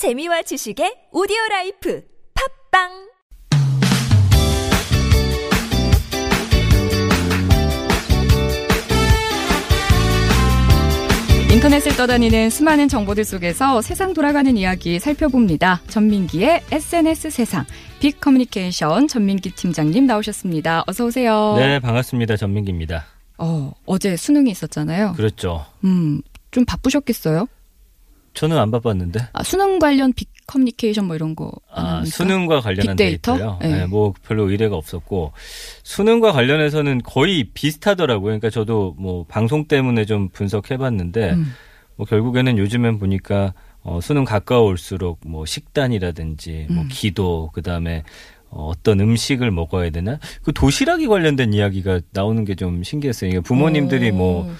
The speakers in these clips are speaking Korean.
재미와 지식의 오디오 life 팟빵 인터넷을 떠다니는 수많은 정보들 속에서 세상 돌아가는 이야기 살펴봅니다. 전민기의 SNS 세상 빅 커뮤니케이션 전민기 팀장님 나오셨습니다. 어서 오세요. 네, 반갑습니다. 전민기입니다. 어, 어제 수능이 있었잖아요. 그렇죠. 음, 좀 바쁘셨겠어요? 저는 안 바빴는데. 아, 수능 관련 빅 커뮤니케이션 뭐 이런 거. 안 아? 수능과 관련한 빅데이터? 데이터요. 네. 네, 뭐 별로 의뢰가 없었고 수능과 관련해서는 거의 비슷하더라고요. 그러니까 저도 뭐 방송 때문에 좀 분석해 봤는데 음. 뭐 결국에는 요즘엔 보니까 어, 수능 가까울수록 뭐 식단이라든지 뭐 음. 기도 그다음에 어, 어떤 음식을 먹어야 되나 그 도시락이 관련된 이야기가 나오는 게 좀 신기했어요. 이게 부모님들이 오. 뭐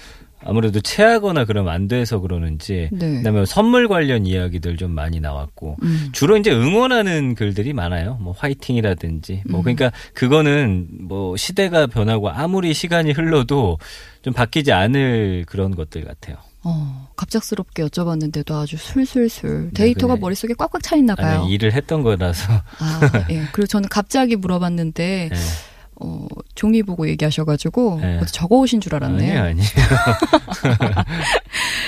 아무래도 체하거나 그러면 안 돼서 그러는지 네. 그다음에 선물 관련 이야기들 좀 많이 나왔고 음. 주로 이제 응원하는 글들이 많아요. 뭐 화이팅이라든지 뭐 음. 그러니까 그거는 뭐 시대가 변하고 아무리 시간이 흘러도 좀 바뀌지 않을 그런 것들 같아요. 어, 갑작스럽게 여쭤봤는데도 아주 술술술 데이터가 네. 머릿속에 꽉꽉 차 있나 봐요. 아니 일을 했던 거라서 아, 예. 그리고 저는 갑자기 물어봤는데 네. 어, 종이 보고 얘기하셔가지고 네. 어디 적어오신 줄 알았네요. 아니요 아니요.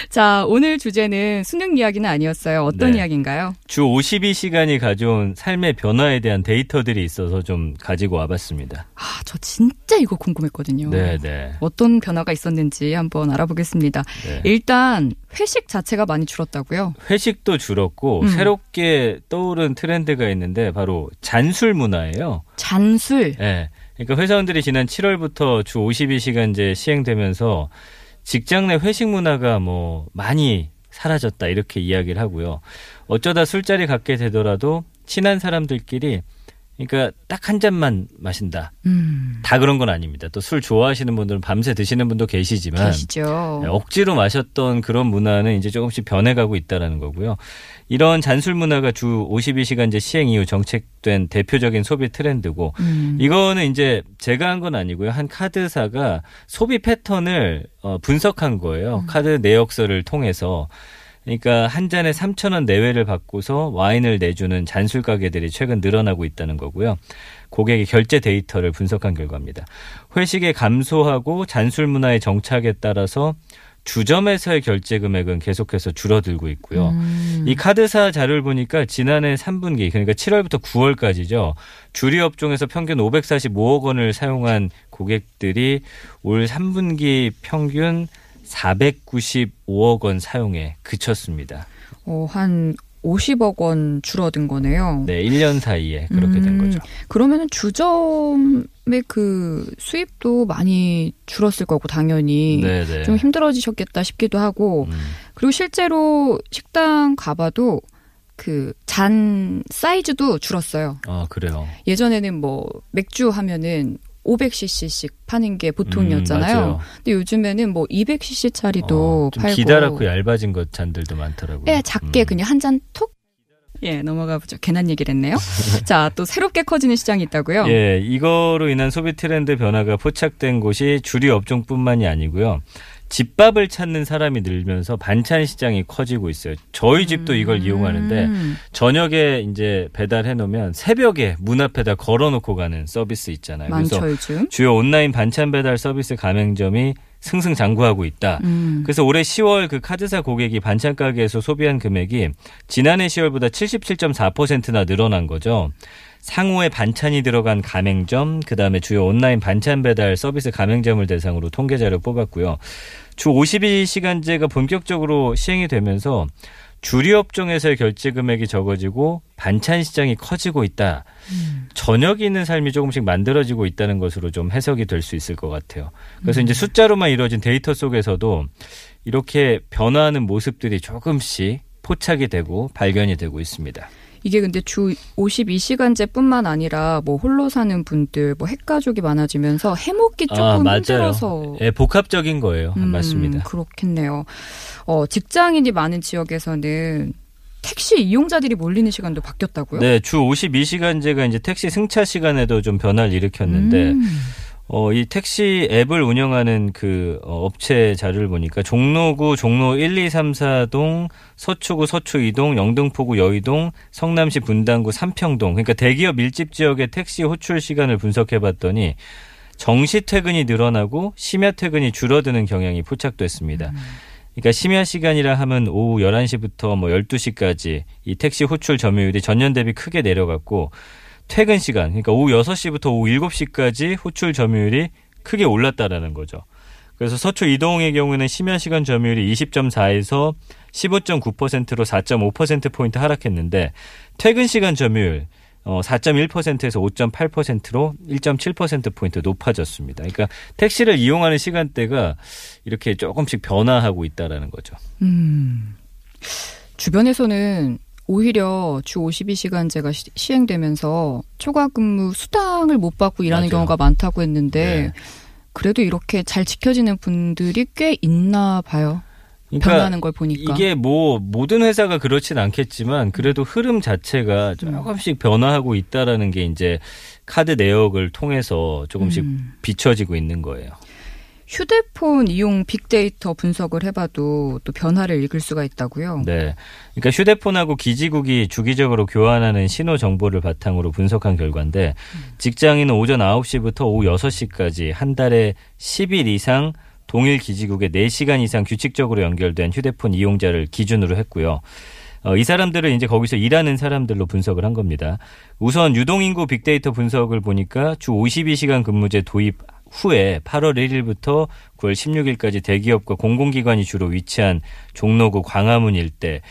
자, 오늘 주제는 수능 이야기는 아니었어요. 어떤 네. 이야기인가요? 주 52시간이 가져온 삶의 변화에 대한 데이터들이 있어서 좀 가지고 와봤습니다. 아, 저 진짜 이거 궁금했거든요. 네, 네. 어떤 변화가 있었는지 한번 알아보겠습니다. 네. 일단 회식 자체가 많이 줄었다고요? 회식도 줄었고 음. 새롭게 떠오른 트렌드가 있는데 바로 잔술 문화예요. 잔술. 예. 그러니까 회사원들이 지난 7월부터 주 52시간제 시행되면서 직장 내 회식 문화가 뭐 많이 사라졌다 이렇게 이야기를 하고요. 어쩌다 술자리 갖게 되더라도 친한 사람들끼리 그러니까 딱 한 잔만 마신다. 음. 다 그런 건 아닙니다. 또 술 좋아하시는 분들은 밤새 드시는 분도 계시지만 계시죠. 네, 억지로 마셨던 그런 문화는 이제 조금씩 변해가고 있다라는 거고요. 이런 잔술 문화가 주 52시간제 시행 이후 정책된 대표적인 소비 트렌드고 음. 이거는 이제 제가 한 건 아니고요. 한 카드사가 소비 패턴을 어, 분석한 거예요. 음. 카드 내역서를 통해서. 그러니까 한 잔에 3천 원 내외를 받고서 와인을 내주는 잔술 가게들이 최근 늘어나고 있다는 거고요. 고객의 결제 데이터를 분석한 결과입니다. 회식에 감소하고 잔술 문화의 정착에 따라서 주점에서의 결제 금액은 계속해서 줄어들고 있고요. 음. 이 카드사 자료를 보니까 지난해 3분기 그러니까 7월부터 9월까지죠. 주류 업종에서 평균 545억 원을 사용한 고객들이 올 3분기 평균 495억 원 사용에 그쳤습니다. 어, 한 50억 원 줄어든 거네요. 네, 1년 사이에 그렇게 된 음, 거죠. 그러면은 주점의 그 수입도 많이 줄었을 거고 당연히 네, 네. 좀 힘들어지셨겠다 싶기도 하고 음, 그리고 실제로 식당 가봐도 그 잔 사이즈도 줄었어요. 아, 그래요. 예전에는 뭐 맥주 하면은 500cc씩 파는 게 보통이었잖아요. 음. 근데 요즘에는 뭐 200cc짜리도 어, 좀 팔고 기다랗고 얇아진 것 잔들도 많더라고요. 예, 작게 음. 그냥 한 잔 톡. 예, 넘어가 보죠. 괜한 얘기를 했네요. 자, 또 새롭게 커지는 시장이 있다고요? 예, 이거로 인한 소비 트렌드 변화가 포착된 곳이 주류 업종뿐만이 아니고요. 집밥을 찾는 사람이 늘면서 반찬 시장이 커지고 있어요. 저희 집도 이걸 이용하는데 음. 저녁에 이제 배달해 놓으면 새벽에 문 앞에다 걸어 놓고 가는 서비스 있잖아요. 그래서. 주요 온라인 반찬 배달 서비스 가맹점이 승승장구하고 있다. 음. 그래서 올해 10월 그 카드사 고객이 반찬 가게에서 소비한 금액이 지난해 10월보다 77.4%나 늘어난 거죠. 상호에 반찬이 들어간 가맹점, 그 다음에 주요 온라인 반찬 배달 서비스 가맹점을 대상으로 통계 자료 뽑았고요. 주 52시간제가 본격적으로 시행이 되면서 주류 업종에서의 결제 금액이 적어지고 반찬 시장이 커지고 있다. 저녁이 있는 삶이 조금씩 만들어지고 있다는 것으로 좀 해석이 될 수 있을 것 같아요. 그래서 이제 숫자로만 이루어진 데이터 속에서도 이렇게 변화하는 모습들이 조금씩 포착이 되고 발견이 되고 있습니다. 이게 근데 주 52시간제뿐만 아니라 뭐 홀로 사는 분들, 뭐 핵가족이 많아지면서 해먹기 조금 아, 맞아요. 힘들어서 예, 복합적인 거예요. 음, 맞습니다. 그렇겠네요. 어, 직장인이 많은 지역에서는 택시 이용자들이 몰리는 시간도 바뀌었다고요? 네, 주 52시간제가 이제 택시 승차 시간에도 좀 변화를 일으켰는데 음. 어, 이 택시 앱을 운영하는 그 어, 업체 자료를 보니까 종로구 종로 1, 2, 3, 4동, 서초구 서초 2동, 영등포구 여의동, 성남시 분당구 삼평동. 그러니까 대기업 밀집 지역의 택시 호출 시간을 분석해 봤더니 정시 퇴근이 늘어나고 심야 퇴근이 줄어드는 경향이 포착됐습니다. 그러니까 심야 시간이라 하면 오후 11시부터 뭐 12시까지 이 택시 호출 점유율이 전년 대비 크게 내려갔고 퇴근 시간, 그러니까 오후 6시부터 오후 7시까지 호출 점유율이 크게 올랐다라는 거죠. 그래서 서초 이동의 경우는 심야 시간 점유율이 20.4에서 15.9%로 4.5%포인트 하락했는데 퇴근 시간 점유율 어 4.1%에서 5.8%로 1.7%포인트 높아졌습니다. 그러니까 택시를 이용하는 시간대가 이렇게 조금씩 변화하고 있다라는 거죠. 음. 주변에서는 오히려 주 52시간제가 시, 시행되면서 초과 근무 수당을 못 받고 일하는 맞아요. 경우가 많다고 했는데 네. 그래도 이렇게 잘 지켜지는 분들이 꽤 있나 봐요. 그러니까 변하는 걸 보니까. 이게 뭐 모든 회사가 그렇진 않겠지만 그래도 흐름 자체가 조금씩 변화하고 있다라는 게 이제 카드 내역을 통해서 조금씩 음. 비춰지고 있는 거예요. 휴대폰 이용 빅데이터 분석을 해봐도 또 변화를 읽을 수가 있다고요. 네. 그러니까 휴대폰하고 기지국이 주기적으로 교환하는 신호 정보를 바탕으로 분석한 결과인데 직장인은 오전 9시부터 오후 6시까지 한 달에 10일 이상 동일 기지국에 4시간 이상 규칙적으로 연결된 휴대폰 이용자를 기준으로 했고요. 어, 이 사람들은 이제 거기서 일하는 사람들로 분석을 한 겁니다. 우선 유동인구 빅데이터 분석을 보니까 주 52시간 근무제 도입 후에 8월 1일부터 9월 16일까지 대기업과 공공기관이 주로 위치한 종로구 광화문 일대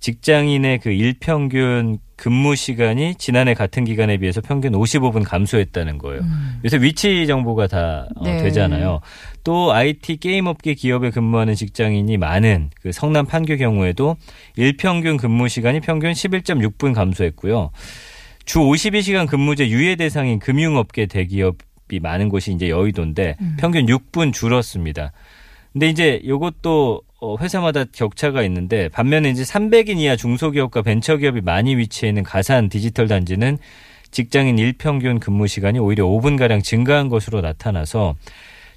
직장인의 그 일평균 근무 시간이 지난해 같은 기간에 비해서 평균 55분 감소했다는 거예요. 요새 위치 정보가 다 어, 네. 되잖아요. 또 IT 게임 업계 기업에 근무하는 직장인이 많은 그 성남 판교 경우에도 일평균 근무 시간이 평균 11.6분 감소했고요. 주 52시간 근무제 유예 대상인 금융업계 대기업 이 많은 곳이 이제 여의도인데 평균 6분 줄었습니다. 근데 이제 요것도 어, 회사마다 격차가 있는데 반면에 이제 300인 이하 중소기업과 벤처기업이 많이 위치해 있는 가산 디지털 단지는 직장인 일평균 근무 시간이 오히려 5분 가량 증가한 것으로 나타나서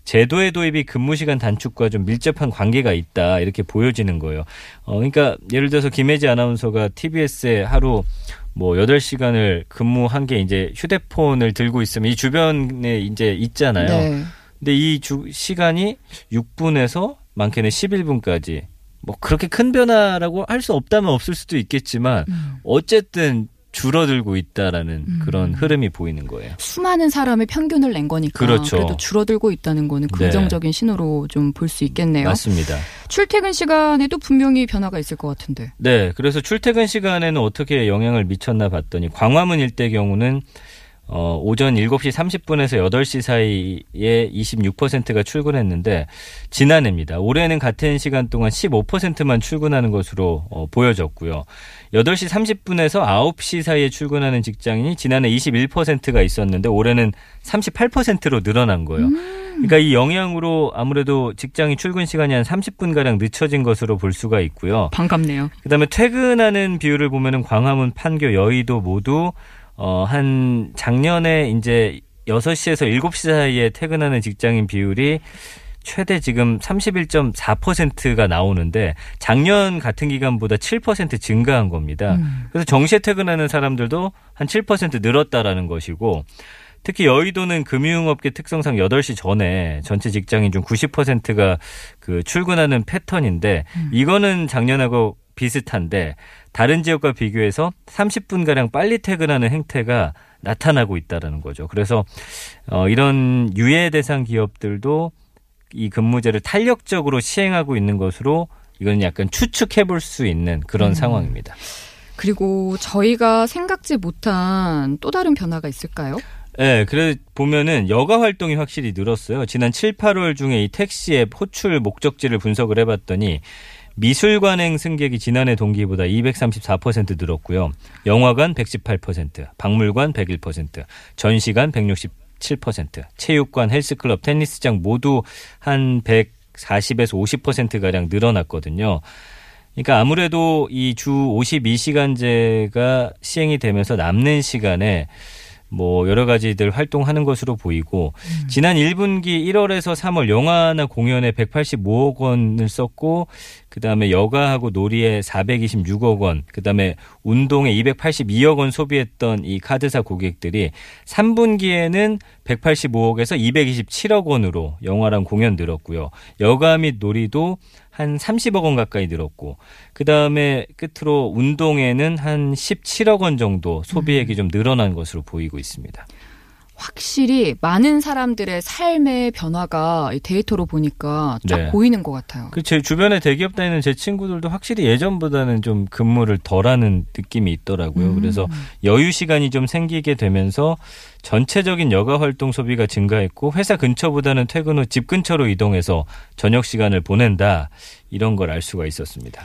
제도의 도입이 근무 시간 단축과 좀 밀접한 관계가 있다 이렇게 보여지는 거예요. 어 그러니까 예를 들어서 김혜지 아나운서가 TBS에 하루 뭐 8시간을 근무한 게 이제 휴대폰을 들고 있으면 이 주변에 이제 있잖아요. 네. 근데 이 주, 시간이 6분에서 많게는 11분까지 뭐 그렇게 큰 변화라고 할 수 없다면 없을 수도 있겠지만 음. 어쨌든 줄어들고 있다라는 그런 흐름이 보이는 거예요. 수많은 사람의 평균을 낸 거니까 그렇죠. 래도 줄어들고 있다는 거는 네. 긍정적인 신호로 좀 볼 수 있겠네요. 맞습니다. 출퇴근 시간에도 분명히 변화가 있을 것 같은데. 네, 그래서 출퇴근 시간에는 어떻게 영향을 미쳤나 봤더니 광화문 일대 경우는 어, 오전 7시 30분에서 8시 사이에 26%가 출근했는데 지난해입니다. 올해는 같은 시간 동안 15%만 출근하는 것으로 어, 보여졌고요. 8시 30분에서 9시 사이에 출근하는 직장인이 지난해 21%가 있었는데 올해는 38%로 늘어난 거예요. 그러니까 이 영향으로 아무래도 직장인 출근 시간이 한 30분 가량 늦춰진 것으로 볼 수가 있고요. 반갑네요. 그다음에 퇴근하는 비율을 보면은 광화문, 판교, 여의도 모두 어, 한 작년에 이제 6시에서 7시 사이에 퇴근하는 직장인 비율이 최대 지금 31.4%가 나오는데 작년 같은 기간보다 7% 증가한 겁니다. 그래서 정시에 퇴근하는 사람들도 한 7% 늘었다라는 것이고 특히 여의도는 금융업계 특성상 8시 전에 전체 직장인 중 90%가 그 출근하는 패턴인데 이거는 작년하고 비슷한데 다른 지역과 비교해서 30분 가량 빨리 퇴근하는 행태가 나타나고 있다라는 거죠. 그래서 어 이런 유예 대상 기업들도 이 근무제를 탄력적으로 시행하고 있는 것으로 이건 약간 추측해 볼 수 있는 그런 상황입니다. 그리고 저희가 생각지 못한 또 다른 변화가 있을까요? 네, 그래 보면은 여가 활동이 확실히 늘었어요. 지난 7, 8월 중에 이 택시 앱 호출 목적지를 분석을 해봤더니 미술관행 승객이 지난해 동기보다 234% 늘었고요. 영화관 118%, 박물관 101%, 전시관 167%, 체육관, 헬스클럽, 테니스장 모두 한 140에서 50% 가량 늘어났거든요. 그러니까 아무래도 이 주 52시간제가 시행이 되면서 남는 시간에 뭐 여러 가지들 활동하는 것으로 보이고 지난 1분기 1월에서 3월 영화나 공연에 185억 원을 썼고 그다음에 여가하고 놀이에 426억 원, 그다음에 운동에 282억 원 소비했던 이 카드사 고객들이 3분기에는 185억에서 227억 원으로 영화랑 공연 늘었고요. 여가 및 놀이도 한 30억 원 가까이 늘었고 그다음에 끝으로 운동에는 한 17억 원 정도 소비액이 좀 늘어난 것으로 보이고 있습니다. 확실히 많은 사람들의 삶의 변화가 이 데이터로 보니까 쫙 네. 보이는 것 같아요. 그제 주변에 대기업 다니는 제 친구들도 확실히 예전보다는 좀 근무를 덜하는 느낌이 있더라고요. 음. 그래서 여유 시간이 좀 생기게 되면서 전체적인 여가 활동 소비가 증가했고 회사 근처보다는 퇴근 후 집 근처로 이동해서 저녁 시간을 보낸다 이런 걸 알 수가 있었습니다.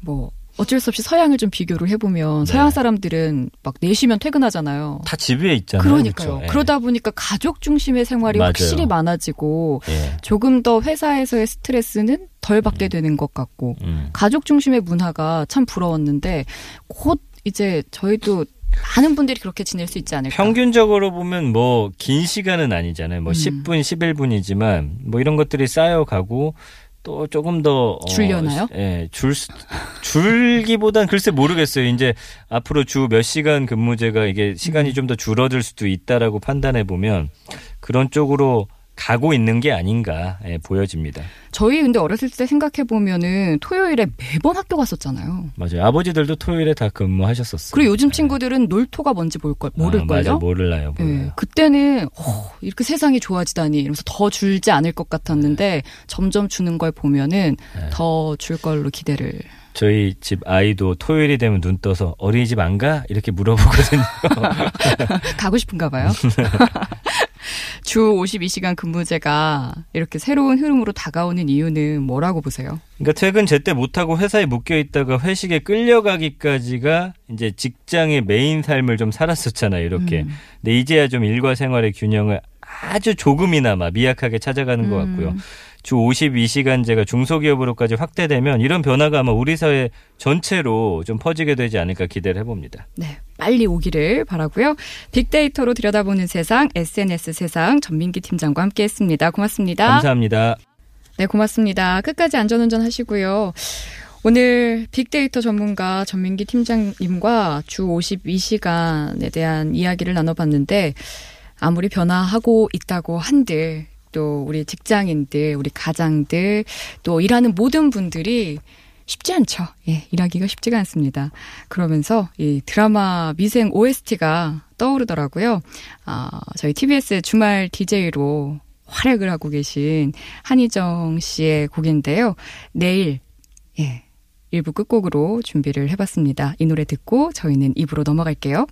뭐 어쩔 수 없이 서양을 좀 비교를 해보면 네. 서양 사람들은 막 4시면 퇴근하잖아요. 다 집에 있잖아요. 그러니까요. 그렇죠? 예. 그러다 보니까 가족 중심의 생활이 맞아요. 확실히 많아지고 예. 조금 더 회사에서의 스트레스는 덜 받게 되는 것 같고 음. 가족 중심의 문화가 참 부러웠는데 곧 이제 저희도 많은 분들이 그렇게 지낼 수 있지 않을까. 평균적으로 보면 뭐 긴 시간은 아니잖아요. 뭐 음. 10분, 11분이지만 뭐 이런 것들이 쌓여가고 또 조금 더 어, 줄려나요? 예, 줄 수- 줄기보단 글쎄 모르겠어요. 이제 앞으로 주 몇 시간 근무제가 이게 시간이 음. 좀더 줄어들 수도 있다라고 판단해 보면 그런 쪽으로 가고 있는 게 아닌가 예, 보여집니다. 저희 근데 어렸을 때 생각해 보면은 토요일에 매번 학교 갔었잖아요. 맞아요. 아버지들도 토요일에 다 근무하셨었어요. 그리고 요즘 친구들은 놀토가 뭔지 모를걸, 아, 모를걸요? 맞아요. 모를라요. 예, 몰라요. 그때는 어, 이렇게 세상이 좋아지다니 이러면서 더 줄지 않을 것 같았는데 점점 주는 걸 보면은 네. 더줄 걸로 기대를. 저희 집 아이도 토요일이 되면 눈 떠서 어린이집 안 가? 이렇게 물어보거든요. 가고 싶은가 봐요. 주 52시간 근무제가 이렇게 새로운 흐름으로 다가오는 이유는 뭐라고 보세요? 그러니까 퇴근 제때 못하고 회사에 묶여 있다가 회식에 끌려가기까지가 이제 직장의 메인 삶을 좀 살았었잖아요. 이렇게. 음. 근데 이제야 좀 일과 생활의 균형을 아주 조금이나마 미약하게 찾아가는 것 같고요. 음. 주 52시간제가 중소기업으로까지 확대되면 이런 변화가 아마 우리 사회 전체로 좀 퍼지게 되지 않을까 기대를 해봅니다. 네, 빨리 오기를 바라고요. 빅데이터로 들여다보는 세상, SNS 세상 전민기 팀장과 함께했습니다. 고맙습니다. 감사합니다. 네, 고맙습니다. 끝까지 안전운전 하시고요. 오늘 빅데이터 전문가 전민기 팀장님과 주 52시간에 대한 이야기를 나눠봤는데 아무리 변화하고 있다고 한들 또 우리 직장인들, 우리 가장들, 또 일하는 모든 분들이 쉽지 않죠. 예, 일하기가 쉽지가 않습니다. 그러면서 이 드라마 미생 OST가 떠오르더라고요. 아, 저희 TBS 주말 DJ로 활약을 하고 계신 한희정 씨의 곡인데요. 내일, 예, 1부 끝곡으로 준비를 해봤습니다. 이 노래 듣고 저희는 2부로 넘어갈게요.